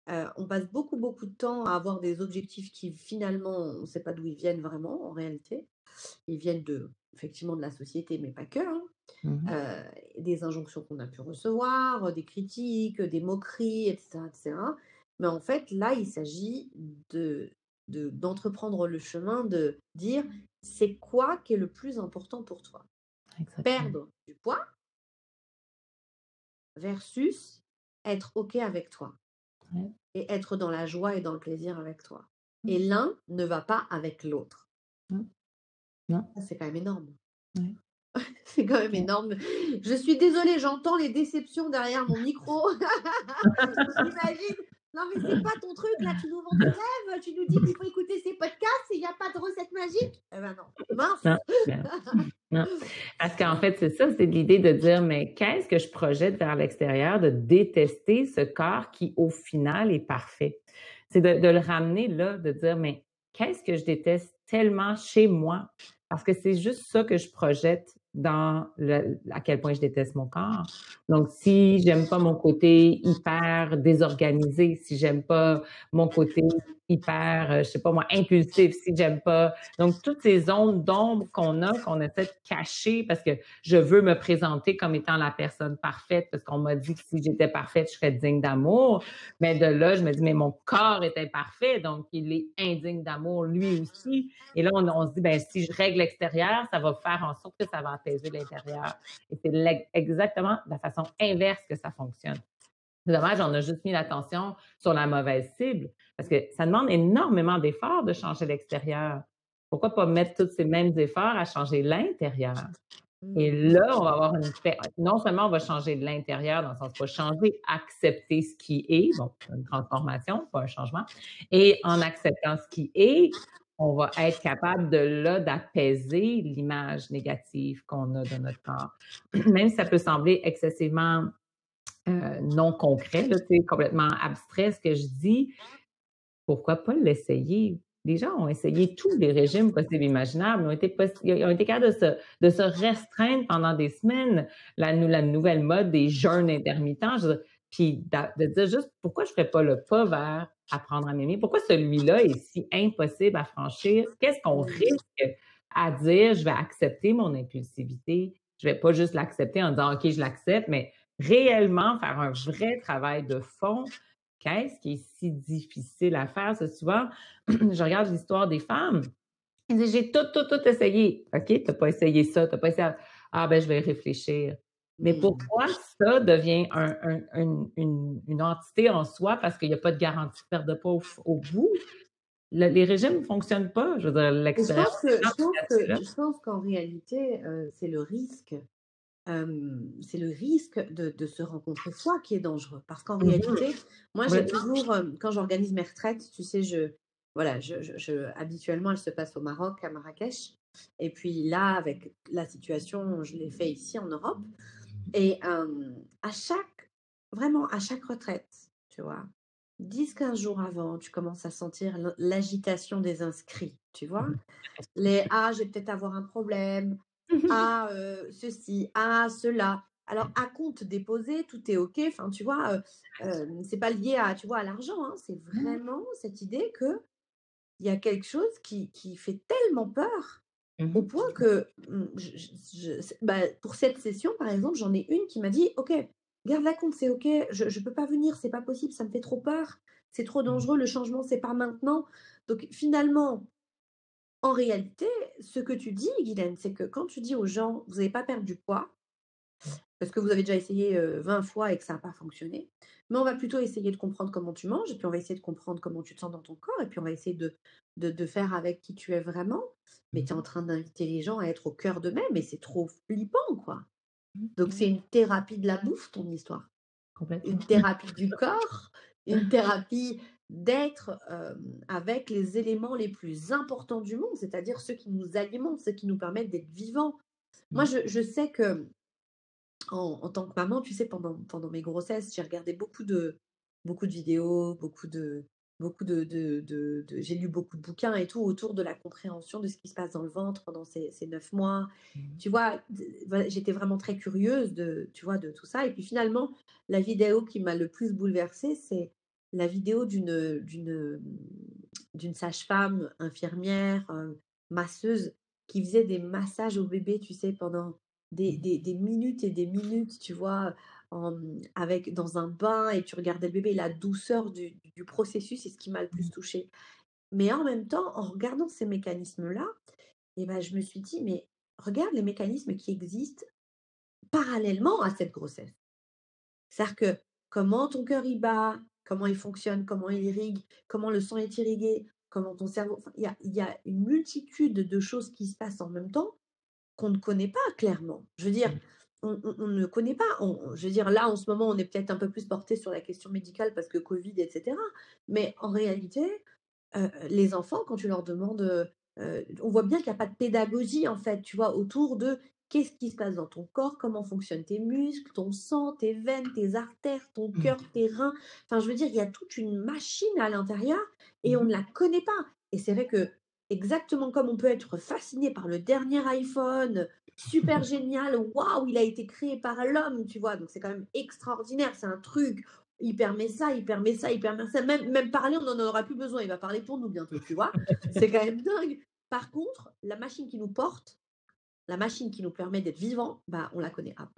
on passe beaucoup, beaucoup de temps à avoir des objectifs qui, finalement, on ne sait pas d'où ils viennent vraiment, en réalité. Ils viennent de, effectivement de la société, mais pas que. Hein. Mmh des injonctions qu'on a pu recevoir, des critiques, des moqueries, etc. etc. Mais en fait, là, il s'agit de d'entreprendre le chemin de dire c'est quoi qui est le plus important pour toi? Perdre du poids versus être OK avec toi et être dans la joie et dans le plaisir avec toi. Mmh. Et l'un ne va pas avec l'autre. C'est quand même énorme. C'est quand même énorme. Je suis désolée, j'entends les déceptions derrière mon micro. J'imagine non, mais c'est pas ton truc, là, tu nous vends du rêve, tu nous dis qu'il faut écouter ces podcasts il n'y a pas de recette magique. Eh ben non, mince. Non, Parce qu'en fait, c'est ça, c'est l'idée de dire, mais qu'est-ce que je projette vers l'extérieur, de détester ce corps qui, au final, est parfait? C'est de le ramener là, de dire, mais qu'est-ce que je déteste tellement chez moi? Parce que c'est juste ça que je projette dans le, à quel point je déteste mon corps. Donc, si j'aime pas mon côté hyper désorganisé, si j'aime pas mon côté hyper, euh, je sais pas moi, impulsif, si j'aime pas. Donc, toutes ces zones d'ombre qu'on a, qu'on essaie de cacher parce que je veux me présenter comme étant la personne parfaite parce qu'on m'a dit que si j'étais parfaite, je serais digne d'amour. Mais de là, je me dis, mais mon corps est imparfait, donc il est indigne d'amour lui aussi. Et là, on, se dit, ben si je règle l'extérieur, ça va faire en sorte que ça va apaiser l'intérieur. Et c'est exactement la façon inverse que ça fonctionne. C'est dommage, on a juste mis l'attention sur la mauvaise cible parce que ça demande énormément d'efforts de changer l'extérieur. Pourquoi pas mettre tous ces mêmes efforts à changer l'intérieur? Et mmh. là, on va avoir une non seulement on va changer de l'intérieur, dans le sens pas changer, accepter ce qui est, bon, une transformation, pas un changement, et en acceptant ce qui est, on va être capable de là d'apaiser l'image négative qu'on a de notre corps. Même si ça peut sembler excessivement euh, non concret, là, complètement abstrait ce que je dis, pourquoi pas l'essayer? Les gens ont essayé tous les régimes possibles et imaginables. Ils ont été, ils ont été capables de se, de se restreindre pendant des semaines. La, la nouvelle mode des jeûnes intermittents. puis de, dire juste pourquoi je ne ferais pas le pas vers apprendre à m'aimer? Pourquoi celui-là est si impossible à franchir? Qu'est-ce qu'on risque à dire? Je vais accepter mon impulsivité? Je ne vais pas juste l'accepter en disant OK, je l'accepte, mais réellement faire un vrai travail de fond, qu'est-ce qui est si difficile à faire? C'est souvent, je regarde l'histoire des femmes. J'ai tout, tout, tout essayé. OK, tu n'as pas essayé ça, tu n'as pas essayé. Ah, ben, je vais réfléchir. Mais mmh. pourquoi ça devient une, entité en soi parce qu'il n'y a pas de garantie de perte de poids au, bout? les régimes ne fonctionnent pas. Je veux dire, l'extérieur. Je pense qu'en réalité, euh, c'est le risque c'est le risque de, se rencontrer soi qui est dangereux. Parce qu'en mmh réalité, moi, j'ai toujours, quand j'organise mes retraites, tu sais, je, voilà, je, habituellement, elles se passent au Maroc, à Marrakech. Et puis là, avec la situation, je l'ai fait ici en Europe. Et à chaque, vraiment, à chaque retraite, tu vois, 10-15 jours avant, tu commences à sentir l'agitation des inscrits, tu vois. Mmh Les Ah, je vais peut-être avoir un problème à ceci, à cela. Alors, à compte déposé, tout est OK. Enfin, tu vois, c'est pas lié à, tu vois, à l'argent. Hein. C'est mmh. vraiment cette idée que il y a quelque chose qui, qui fait tellement peur au mmh point que mmh, bah, pour cette session, par exemple, j'en ai une qui m'a dit OK, garde la compte, c'est OK, je ne peux pas venir, c'est pas possible, ça me fait trop peur, c'est trop dangereux, le changement, c'est pas maintenant. Donc finalement, en réalité, ce que tu dis, Guylaine, c'est que quand tu dis aux gens, vous n'avez pas perdu du poids, parce que vous avez déjà essayé 20 fois et que ça n'a pas fonctionné, mais on va plutôt essayer de comprendre comment tu manges, et puis on va essayer de comprendre comment tu te sens dans ton corps, et puis on va essayer de, de, faire avec qui tu es vraiment. Mais tu es en train d'inviter les gens à être au cœur d'eux-mêmes, et c'est trop flippant, quoi. Mmh, Donc c'est une thérapie de la bouffe, ton histoire. Une thérapie du corps, une thérapie d'être avec les éléments les plus importants du monde, c'est-à-dire ceux qui nous alimentent, ceux qui nous permettent d'être vivants. Moi, mmh. je, sais que en, tant que maman, tu sais, pendant, pendant mes grossesses, j'ai regardé beaucoup de, beaucoup de vidéos, beaucoup de, beaucoup de, de, j'ai lu beaucoup de bouquins et tout autour de la compréhension de ce qui se passe dans le ventre pendant ces, neuf mois. Mmh. Tu vois, j'étais vraiment très curieuse de, tu vois, de tout ça. Et puis finalement, la vidéo qui m'a le plus bouleversée, c'est la vidéo d'une, d'une, d'une sage-femme, infirmière, euh, masseuse, qui faisait des massages au bébé, tu sais, pendant des, mmh. des, minutes et des minutes, tu vois, en, avec, dans un bain, et tu regardais le bébé, la douceur du, du processus, c'est ce qui m'a le plus mmh. touchée. Mais en même temps, en regardant ces mécanismes-là, eh ben, je me suis dit, mais regarde les mécanismes qui existent parallèlement à cette grossesse. C'est-à-dire que comment ton cœur y bat, comment il fonctionne, comment il irrigue, comment le sang est irrigué, comment ton cerveau. Il y, a, une multitude de choses qui se passent en même temps qu'on ne connaît pas clairement. Je veux dire, mmh. on, ne connaît pas. je veux dire, là, en ce moment, on est peut-être un peu plus porté sur la question médicale parce que Covid, etc. Mais en réalité, euh, les enfants, quand tu leur demandes, euh, on voit bien qu'il n'y a pas de pédagogie, en fait, tu vois, autour de Qu'est-ce qui se passe dans ton corps? Comment fonctionnent tes muscles, ton sang, tes veines, tes artères, ton mmh. cœur, tes reins? Enfin, je veux dire, il y a toute une machine à l'intérieur et on mmh. ne la connaît pas. Et c'est vrai que exactement comme on peut être fasciné par le dernier iPhone, super génial, waouh, il a été créé par l'homme, tu vois, donc c'est quand même extraordinaire, c'est un truc, il permet ça, il permet ça, il permet ça, même, même parler, on n'en aura plus besoin, il va parler pour nous bientôt, tu vois, c'est quand même dingue. Par contre, la machine qui nous porte, la machine qui nous permet d'être vivant, bah, on la connaît pas.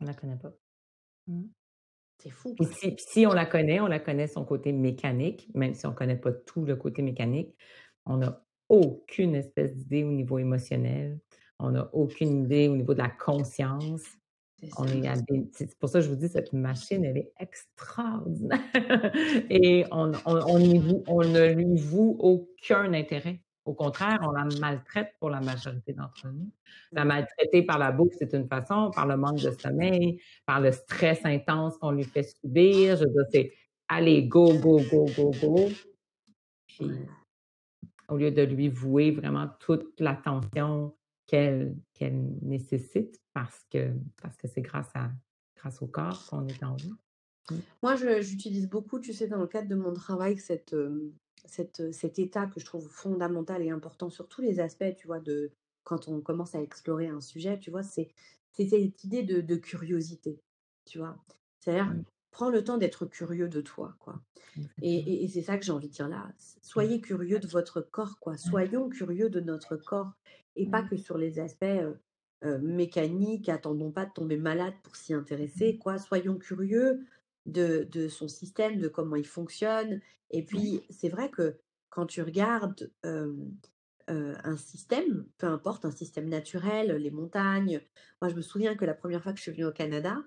On la connaît pas. Mmh. C'est fou. Si, si, on la connaît, on la connaît son côté mécanique, même si on ne connaît pas tout le côté mécanique. On n'a aucune espèce d'idée au niveau émotionnel. On n'a aucune idée au niveau de la conscience. C'est pour ça que je vous dis, cette machine, elle est extraordinaire. Et on, on, on, ne lui voue aucun intérêt. Au contraire, on la maltraite pour la majorité d'entre nous. La maltraiter par la bouffe, c'est une façon, par le manque de sommeil, par le stress intense qu'on lui fait subir. Je veux dire, c'est allez, go, go, go, go, go. Puis, au lieu de lui vouer vraiment toute l'attention qu'elle nécessite parce que parce que c'est grâce à grâce au corps qu'on est en vie. Mmh. Moi, j'utilise beaucoup, tu sais, dans le cadre de mon travail, cette, cette, cet état que je trouve fondamental et important sur tous les aspects, tu vois, de quand on commence à explorer un sujet, tu vois, c'est cette idée de, de, curiosité, tu vois? C'est-à-dire, prends le temps d'être curieux de toi, quoi. Et, et, c'est ça que j'ai envie de dire là. Soyez curieux de votre corps, quoi. Soyons curieux de notre corps et pas que sur les aspects mécaniques. Attendons pas de tomber malade pour s'y intéresser, quoi. Soyons curieux de, de, son système, de comment il fonctionne. Et puis, c'est vrai que quand tu regardes un système, peu importe, un système naturel, les montagnes. Moi, je me souviens que la première fois que je suis venue au Canada,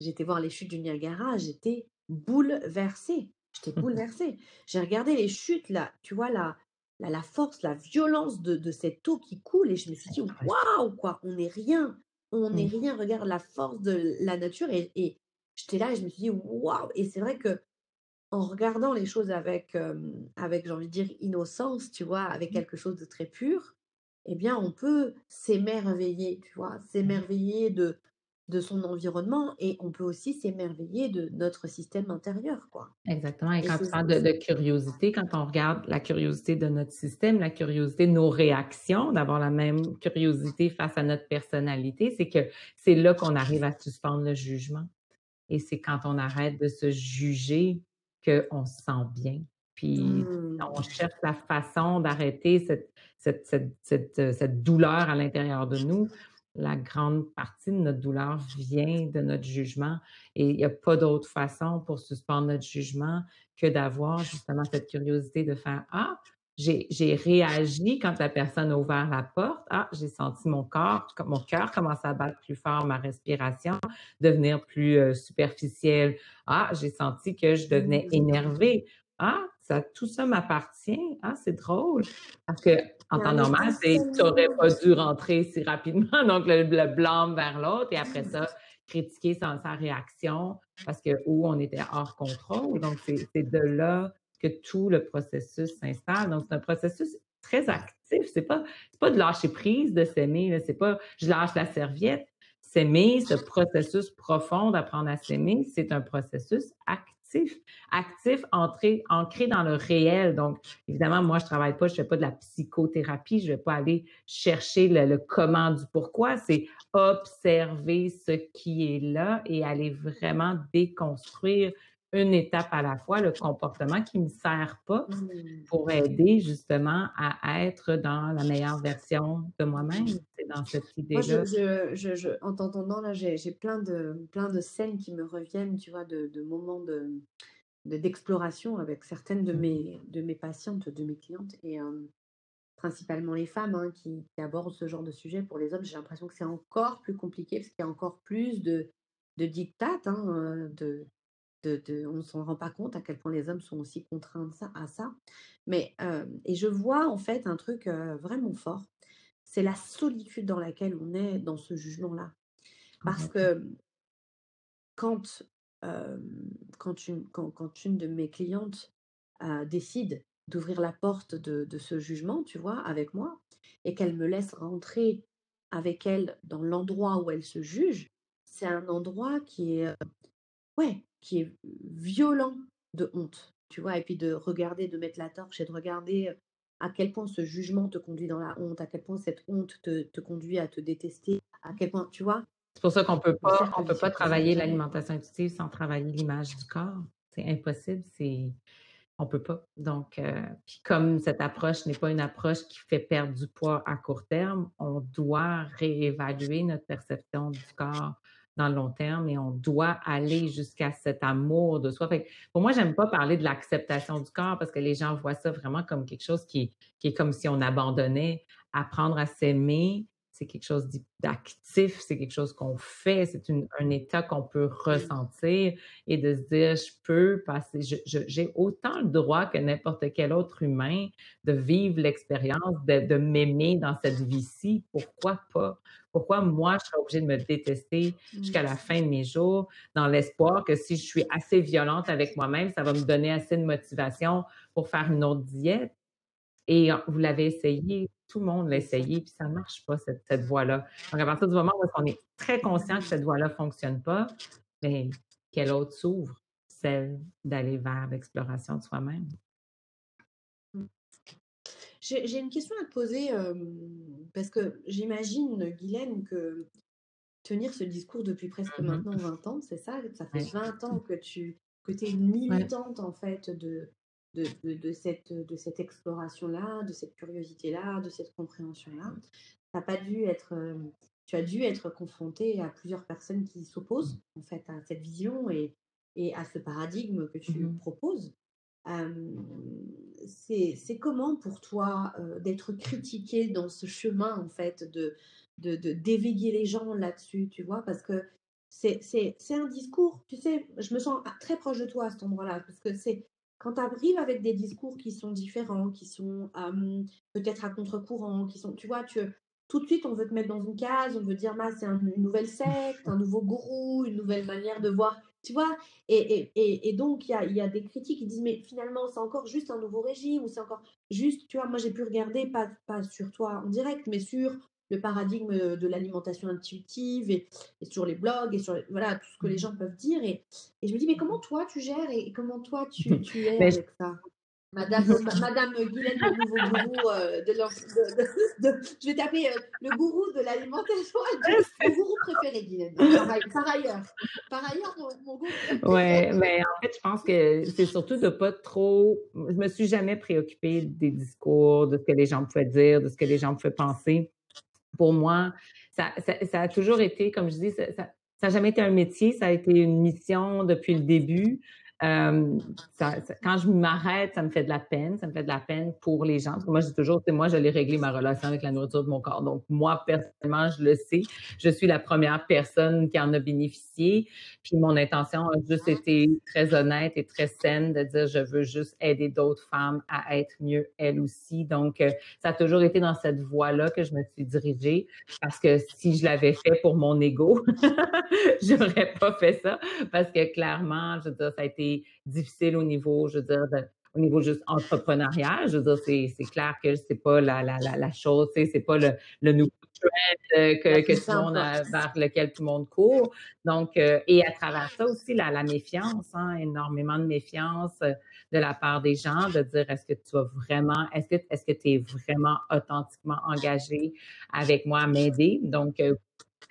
j'étais voir les chutes du Niagara, j'étais bouleversée. J'étais bouleversée. J'ai regardé les chutes, là, tu vois, la, la, la force, la violence de, de, cette eau qui coule, et je me suis dit, waouh, quoi, on n'est rien. On n'est rien. Regarde la force de la nature. Et, et j'étais là et je me suis dit, waouh. Et c'est vrai que en regardant les choses avec, avec j'ai envie de dire, innocence, tu vois, avec mmh. quelque chose de très pur, eh bien, on peut s'émerveiller, tu vois, mmh. s'émerveiller de, de son environnement et on peut aussi s'émerveiller de notre système intérieur, quoi. Exactement. Et, quand tu parles de, curiosité, quand on regarde la curiosité de notre système, la curiosité de nos réactions, d'avoir la même curiosité face à notre personnalité, c'est que c'est là qu'on arrive à suspendre le jugement. Et c'est quand on arrête de se juger qu'on se sent bien. Puis mmh. on cherche la façon d'arrêter cette, cette, cette, euh, cette, douleur à l'intérieur de nous. La grande partie de notre douleur vient de notre jugement et il n'y a pas d'autre façon pour suspendre notre jugement que d'avoir justement cette curiosité de faire Ah, j'ai réagi quand la personne a ouvert la porte. Ah, j'ai senti mon corps, mon cœur commencer à battre plus fort, ma respiration devenir plus euh, superficielle. Ah, j'ai senti que je devenais mmh. énervée. Ah, ça, tout ça m'appartient. Ah, c'est drôle. Parce que en temps normal, tu n'aurais pas dû rentrer si rapidement. Donc, le, le blâme vers l'autre et après ça, critiquer sa, sa réaction parce que où on était hors contrôle. Donc, c'est de là que tout le processus s'installe. Donc, c'est un processus très actif. C'est pas, pas de lâcher prise, de s'aimer. C'est pas je lâche la serviette. S'aimer, ce processus profond d'apprendre à s'aimer, c'est un processus actif. Actif, ancré, dans le réel. Donc, évidemment, moi, je travaille pas, je fais pas de la psychothérapie, je vais pas aller chercher le comment du pourquoi. C'est observer ce qui est là et aller vraiment déconstruire une étape à la fois, le comportement qui ne me sert pas mmh. pour aider justement à être dans la meilleure version de moi-même. C'est dans cette idée-là. Je, je, je, en t'entendant, là, j'ai plein de, plein de scènes qui me reviennent, tu vois, de, de moments de d'exploration avec certaines de mmh. mes, de mes patientes, de mes clientes, et principalement les femmes hein, qui, qui, abordent ce genre de sujet. Pour les hommes, j'ai l'impression que c'est encore plus compliqué parce qu'il y a encore plus de, de dictates, hein, de, on ne s'en rend pas compte à quel point les hommes sont aussi contraints à ça. Mais, et je vois en fait un truc vraiment fort, c'est la solitude dans laquelle on est dans ce jugement-là. Parce que quand, quand, une, quand, une de mes clientes décide d'ouvrir la porte de, de, ce jugement, tu vois, avec moi, et qu'elle me laisse rentrer avec elle dans l'endroit où elle se juge, c'est un endroit qui est, ouais, qui est violent de honte, tu vois, et puis de regarder, de mettre la torche et de regarder à quel point ce jugement te conduit dans la honte, à quel point cette honte te, te conduit à te détester, à quel point, tu vois? C'est pour ça qu'on peut pas, on peut pas travailler l'alimentation intuitive sans travailler l'image du corps. C'est impossible, c'est on peut pas. Donc, euh, puis comme cette approche n'est pas une approche qui fait perdre du poids à court terme, on doit réévaluer notre perception du corps dans le long terme et on doit aller jusqu'à cet amour de soi. pour moi, j'aime pas parler de l'acceptation du corps parce que les gens voient ça vraiment comme quelque chose qui, qui est comme si on abandonnait. Apprendre à s'aimer, c'est quelque chose d'actif, c'est quelque chose qu'on fait, c'est un état qu'on peut ressentir et de se dire, je peux passer, j'ai autant le droit que n'importe quel autre humain de vivre l'expérience, de, m'aimer dans cette vie-ci. Pourquoi pas? Pourquoi moi, je serais obligée de me détester jusqu'à la fin de mes jours dans l'espoir que si je suis assez violente avec moi-même, ça va me donner assez de motivation pour faire une autre diète? Et vous l'avez essayé, tout le monde l'a essayé, puis ça ne marche pas, cette, cette voie-là. Donc, à partir du moment où on est très conscient que cette voie-là ne fonctionne pas, mais ben, quelle autre s'ouvre? Celle d'aller vers l'exploration de soi-même. Mmh. J'ai une question à te poser, parce que j'imagine, Guylaine, que tenir ce discours depuis presque mmh maintenant 20 ans, c'est ça? Ça fait 20 ans que tu que es une militante, en fait, de, de, de, cette, de cette exploration-là, de cette curiosité-là, de cette compréhension-là. Tu pas dû être, euh, tu as dû être confronté à plusieurs personnes qui s'opposent en fait à cette vision et, et à ce paradigme que tu mmh proposes. c'est comment pour toi euh, d'être critiqué dans ce chemin en fait de d'éveiller de, les gens là-dessus, tu vois, parce que c'est un discours, tu sais, je me sens très proche de toi à cet endroit-là, parce que c'est quand tu arrives avec des discours qui sont différents, qui sont peut-être à contre-courant, qui sont, tu vois, tu, tout de suite, on veut te mettre dans une case, on veut dire, bah, c'est une nouvelle secte, un nouveau gourou, une nouvelle manière de voir, tu vois. Et, et, et, donc, il y a, y a, des critiques qui disent, mais finalement, c'est encore juste un nouveau régime, ou c'est encore juste, tu vois, moi, j'ai pu regarder, pas, pas sur toi en direct, mais sur le paradigme de l'alimentation intuitive et, sur les blogs et sur voilà tout ce que les mmh. gens peuvent dire et, et je me dis mais comment toi tu gères et, comment toi tu, tu es avec ça? Madame, Madame Guylaine, le nouveau gourou euh, de, de, Je vais taper euh, le gourou de l'alimentation. Mon gourou préféré, Guylaine. Par, ailleurs. Par ailleurs, mon, gourou Oui, mais en fait, je pense que c'est surtout de pas trop. Je me suis jamais préoccupée des discours, de ce que les gens pouvaient dire, de ce que les gens pouvaient penser pour moi, ça, a toujours été, comme je dis, ça n'a jamais été un métier, ça a été une mission depuis le début. Euh, quand je m'arrête, ça me fait de la peine. Ça me fait de la peine pour les gens. Parce que moi, je dis toujours, c'est moi, j'allais régler ma relation avec la nourriture de mon corps. Donc, moi, personnellement, je le sais. Je suis la première personne qui en a bénéficié. Puis, mon intention a juste été très honnête et très saine de dire, je veux juste aider d'autres femmes à être mieux elles aussi. Donc, euh, ça a toujours été dans cette voie-là que je me suis dirigée. Parce que si je l'avais fait pour mon ego, j'aurais pas fait ça. Parce que clairement, je veux dire, ça a été difficile au niveau, je veux dire, au niveau juste entrepreneurial. Je veux dire, c'est clair que c'est pas la, la, la, chose, c'est pas le, le nouveau trend euh, que, que tout le monde vers lequel tout le monde court. Donc, euh, et à travers ça aussi, la, la méfiance, hein, énormément de méfiance euh, de la part des gens, de dire est-ce que tu vas vraiment, est-ce que est-ce que tu es vraiment authentiquement engagé avec moi à m'aider? Donc,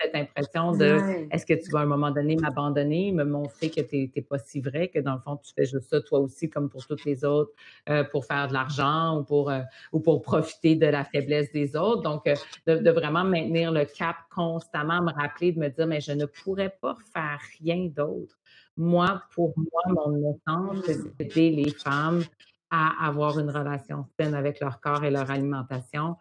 cette impression de est-ce que tu vas à un moment donné m'abandonner, me montrer que tu n'es pas si vrai, que dans le fond, tu fais juste ça toi aussi, comme pour toutes les autres, euh, pour faire de l'argent ou pour, euh, ou pour profiter de la faiblesse des autres? Donc, euh, de, vraiment maintenir le cap constamment, me rappeler, de me dire, mais je ne pourrais pas faire rien d'autre. Moi, pour moi, mon essence, c'est d'aider les femmes à avoir une relation saine avec leur corps et leur alimentation,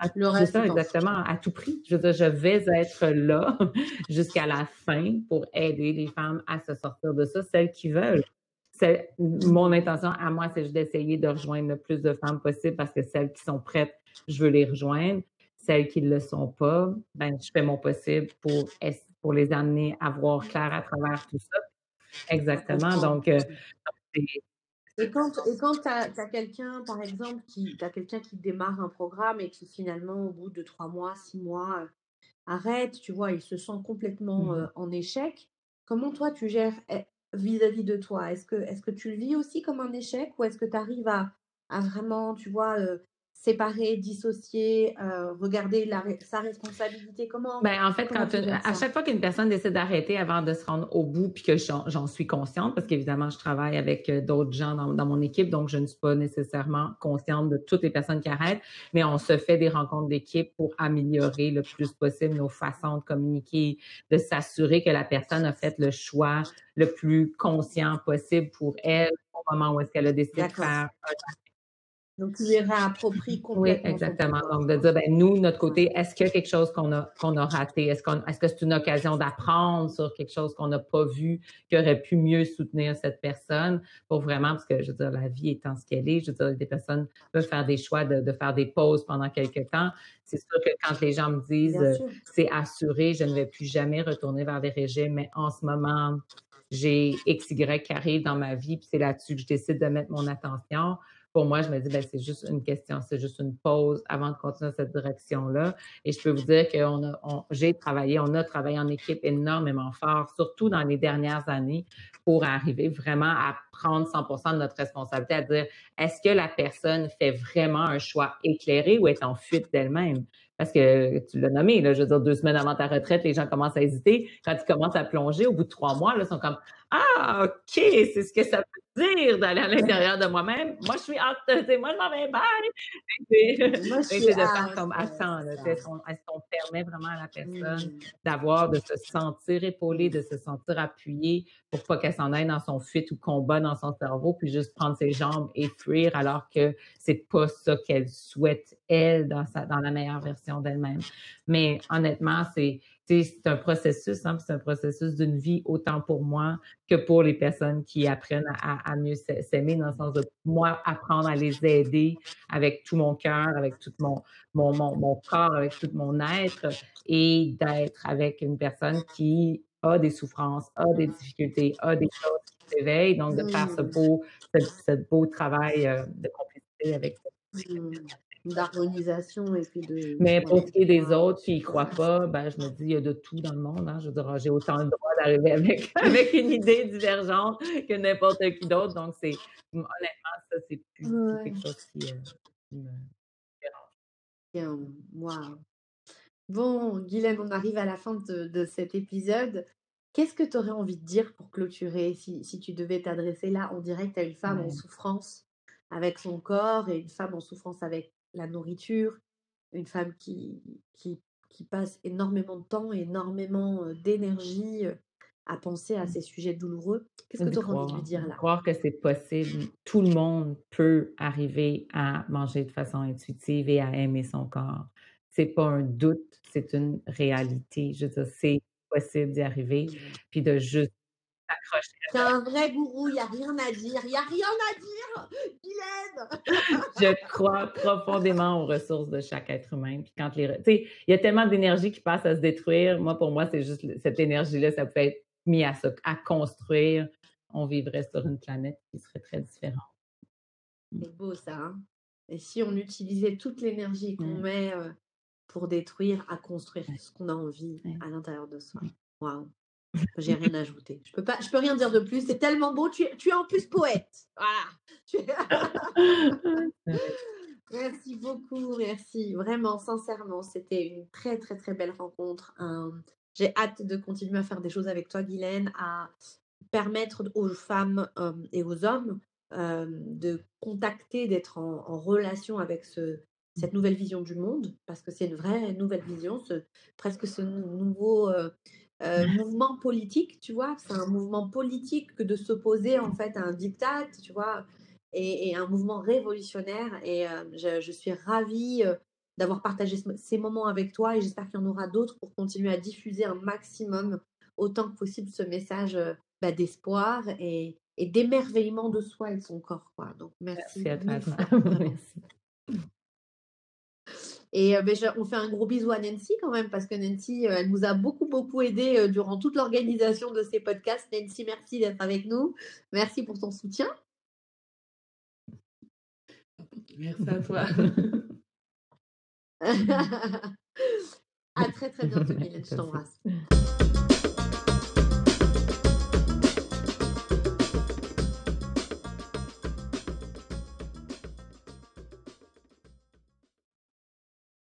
c'est ça, exactement, à tout prix. Je veux dire, je vais être là jusqu'à la fin pour aider les femmes à se sortir de ça, celles qui veulent. Mon intention à moi, c'est d'essayer de rejoindre le plus de femmes possible parce que celles qui sont prêtes, je veux les rejoindre. Celles qui ne le sont pas, ben, je fais mon possible pour, pour les amener à voir clair à travers tout ça. Exactement. Donc, euh, et quand, et quand tu as, quelqu'un, par exemple, qui, as quelqu'un qui démarre un programme et qui finalement, au bout de trois mois, six mois, euh, arrête, tu vois, il se sent complètement mmh euh, en échec, comment toi tu gères eh, vis-à-vis de toi? Est-ce que, est que tu le vis aussi comme un échec ou est-ce que tu arrives à, à vraiment, tu vois, séparer, dissocier, euh, regarder la, sa responsabilité. Comment ben, En fait, quand à chaque fois qu'une personne décide d'arrêter avant de se rendre au bout, puis que j'en suis consciente, parce qu'évidemment, je travaille avec euh, d'autres gens dans, dans, mon équipe, donc je ne suis pas nécessairement consciente de toutes les personnes qui arrêtent, mais on se fait des rencontres d'équipe pour améliorer le plus possible nos façons de communiquer, de s'assurer que la personne a fait le choix le plus conscient possible pour elle au moment où est-ce qu'elle a décidé de faire donc, tu les réappropries complètement. Oui, exactement. Donc, de dire, ben, nous, notre côté, est-ce qu'il y a quelque chose qu'on a, qu'on a raté? Est-ce, qu'on, est-ce que c'est une occasion d'apprendre sur quelque chose qu'on n'a pas vu, qui aurait pu mieux soutenir cette personne? Pour vraiment, parce que, je veux dire, la vie étant ce qu'elle est, je veux dire, des personnes peuvent faire des choix de, de faire des pauses pendant quelques temps. C'est sûr que quand les gens me disent, euh, c'est assuré, je ne vais plus jamais retourner vers des régimes, mais en ce moment, j'ai X, Y qui arrive dans ma vie, puis c'est là-dessus que je décide de mettre mon attention pour moi, je me dis, ben, c'est juste une question, c'est juste une pause avant de continuer dans cette direction-là. Et je peux vous dire que a, j'ai travaillé, on a travaillé en équipe énormément fort, surtout dans les dernières années, pour arriver vraiment à prendre 100% de notre responsabilité, à dire, est-ce que la personne fait vraiment un choix éclairé ou est en fuite d'elle-même? Parce que tu l'as nommé, là, je veux dire, deux semaines avant ta retraite, les gens commencent à hésiter. Quand ils commencent à plonger, au bout de trois mois, là, ils sont comme Ah, OK, c'est ce que ça peut dire d'aller à l'intérieur de moi-même. Moi, je suis hâte, moi, je m'en vais bye. Moi, je suis de faire comme attends, est-ce qu'on permet vraiment à la personne mmh. d'avoir, de se sentir épaulée, de se sentir appuyée pour pas qu'elle s'en aille dans son fuite ou combat dans son cerveau, puis juste prendre ses jambes et fuir alors que c'est pas ça qu'elle souhaite, elle, dans, sa, dans la meilleure version d'elle-même. Mais honnêtement, c'est c'est un processus, hein, c'est un processus d'une vie autant pour moi que pour les personnes qui apprennent à, mieux s'aimer, dans le sens de moi apprendre à les aider avec tout mon cœur, avec tout mon, mon, mon, corps, avec tout mon être, et d'être avec une personne qui a des souffrances, a des difficultés, a des choses qui s'éveillent, donc de faire ce mmh. beau, ce, beau travail euh, de complicité avec mmh d'harmonisation et puis de. Mais pour ce qui est des autres qui n'y croient pas, ben, je me dis, il y a de tout dans le monde. Hein. Je veux dire, j'ai autant le droit d'arriver avec, avec une idée divergente que n'importe qui d'autre. Donc, c'est honnêtement, ça, c'est plus quelque chose qui, euh, me dérange. Wow. Bon, Guylaine, on arrive à la fin de, de cet épisode. Qu'est-ce que tu aurais envie de dire pour clôturer? Si, si tu devais t'adresser là en direct à une femme en souffrance avec son corps et une femme en souffrance avec la nourriture, une femme qui, qui, qui passe énormément de temps, énormément d'énergie à penser à mmh. ces sujets douloureux. Qu'est-ce que tu aurais envie de lui dire là? Croire que c'est possible. Tout le monde peut arriver à manger de façon intuitive et à aimer son corps. C'est pas un doute, c'est une réalité. Je veux dire, c'est possible d'y arriver, mmh. puis de juste c'est un vrai gourou, il n'y a rien à dire. Il n'y a rien à dire, Guylaine! je crois profondément aux ressources de chaque être humain. Puis quand les, il y a tellement d'énergie qui passe à se détruire. Moi, pour moi, c'est juste cette énergie-là, ça peut être mis à, à construire. On vivrait sur une planète qui serait très différente. C'est beau ça. Hein. Et si on utilisait toute l'énergie qu'on met euh, pour détruire à construire ce qu'on a envie à l'intérieur de soi. Waouh. J'ai rien à ajouter. Je peux pas, je peux rien dire de plus. C'est tellement beau. Tu, tu es en plus poète. merci beaucoup, merci. Vraiment, sincèrement, c'était une très très très belle rencontre. J'ai hâte de continuer à faire des choses avec toi, Guylaine, à permettre aux femmes euh, et aux hommes euh, de contacter, d'être en, relation avec ce, cette nouvelle vision du monde, parce que c'est une vraie nouvelle vision, presque ce nouveau euh, euh, mouvement politique, tu vois. C'est un mouvement politique que de s'opposer en fait à un diktat, tu vois, et, un mouvement révolutionnaire. Et euh, je, suis ravie euh, d'avoir partagé ces moments avec toi et j'espère qu'il y en aura d'autres pour continuer à diffuser un maximum, autant que possible, ce message bah, d'espoir et, d'émerveillement de soi et de son corps. Quoi. Donc merci. merci à toi. merci. Et ben, on fait un gros bisou à Nancy quand même, parce que Nancy, elle nous a beaucoup, beaucoup aidé durant toute l'organisation de ces podcasts. Nancy, merci d'être avec nous. Merci pour ton soutien. Merci à toi. à très, très bientôt, Mylène. Je t'embrasse.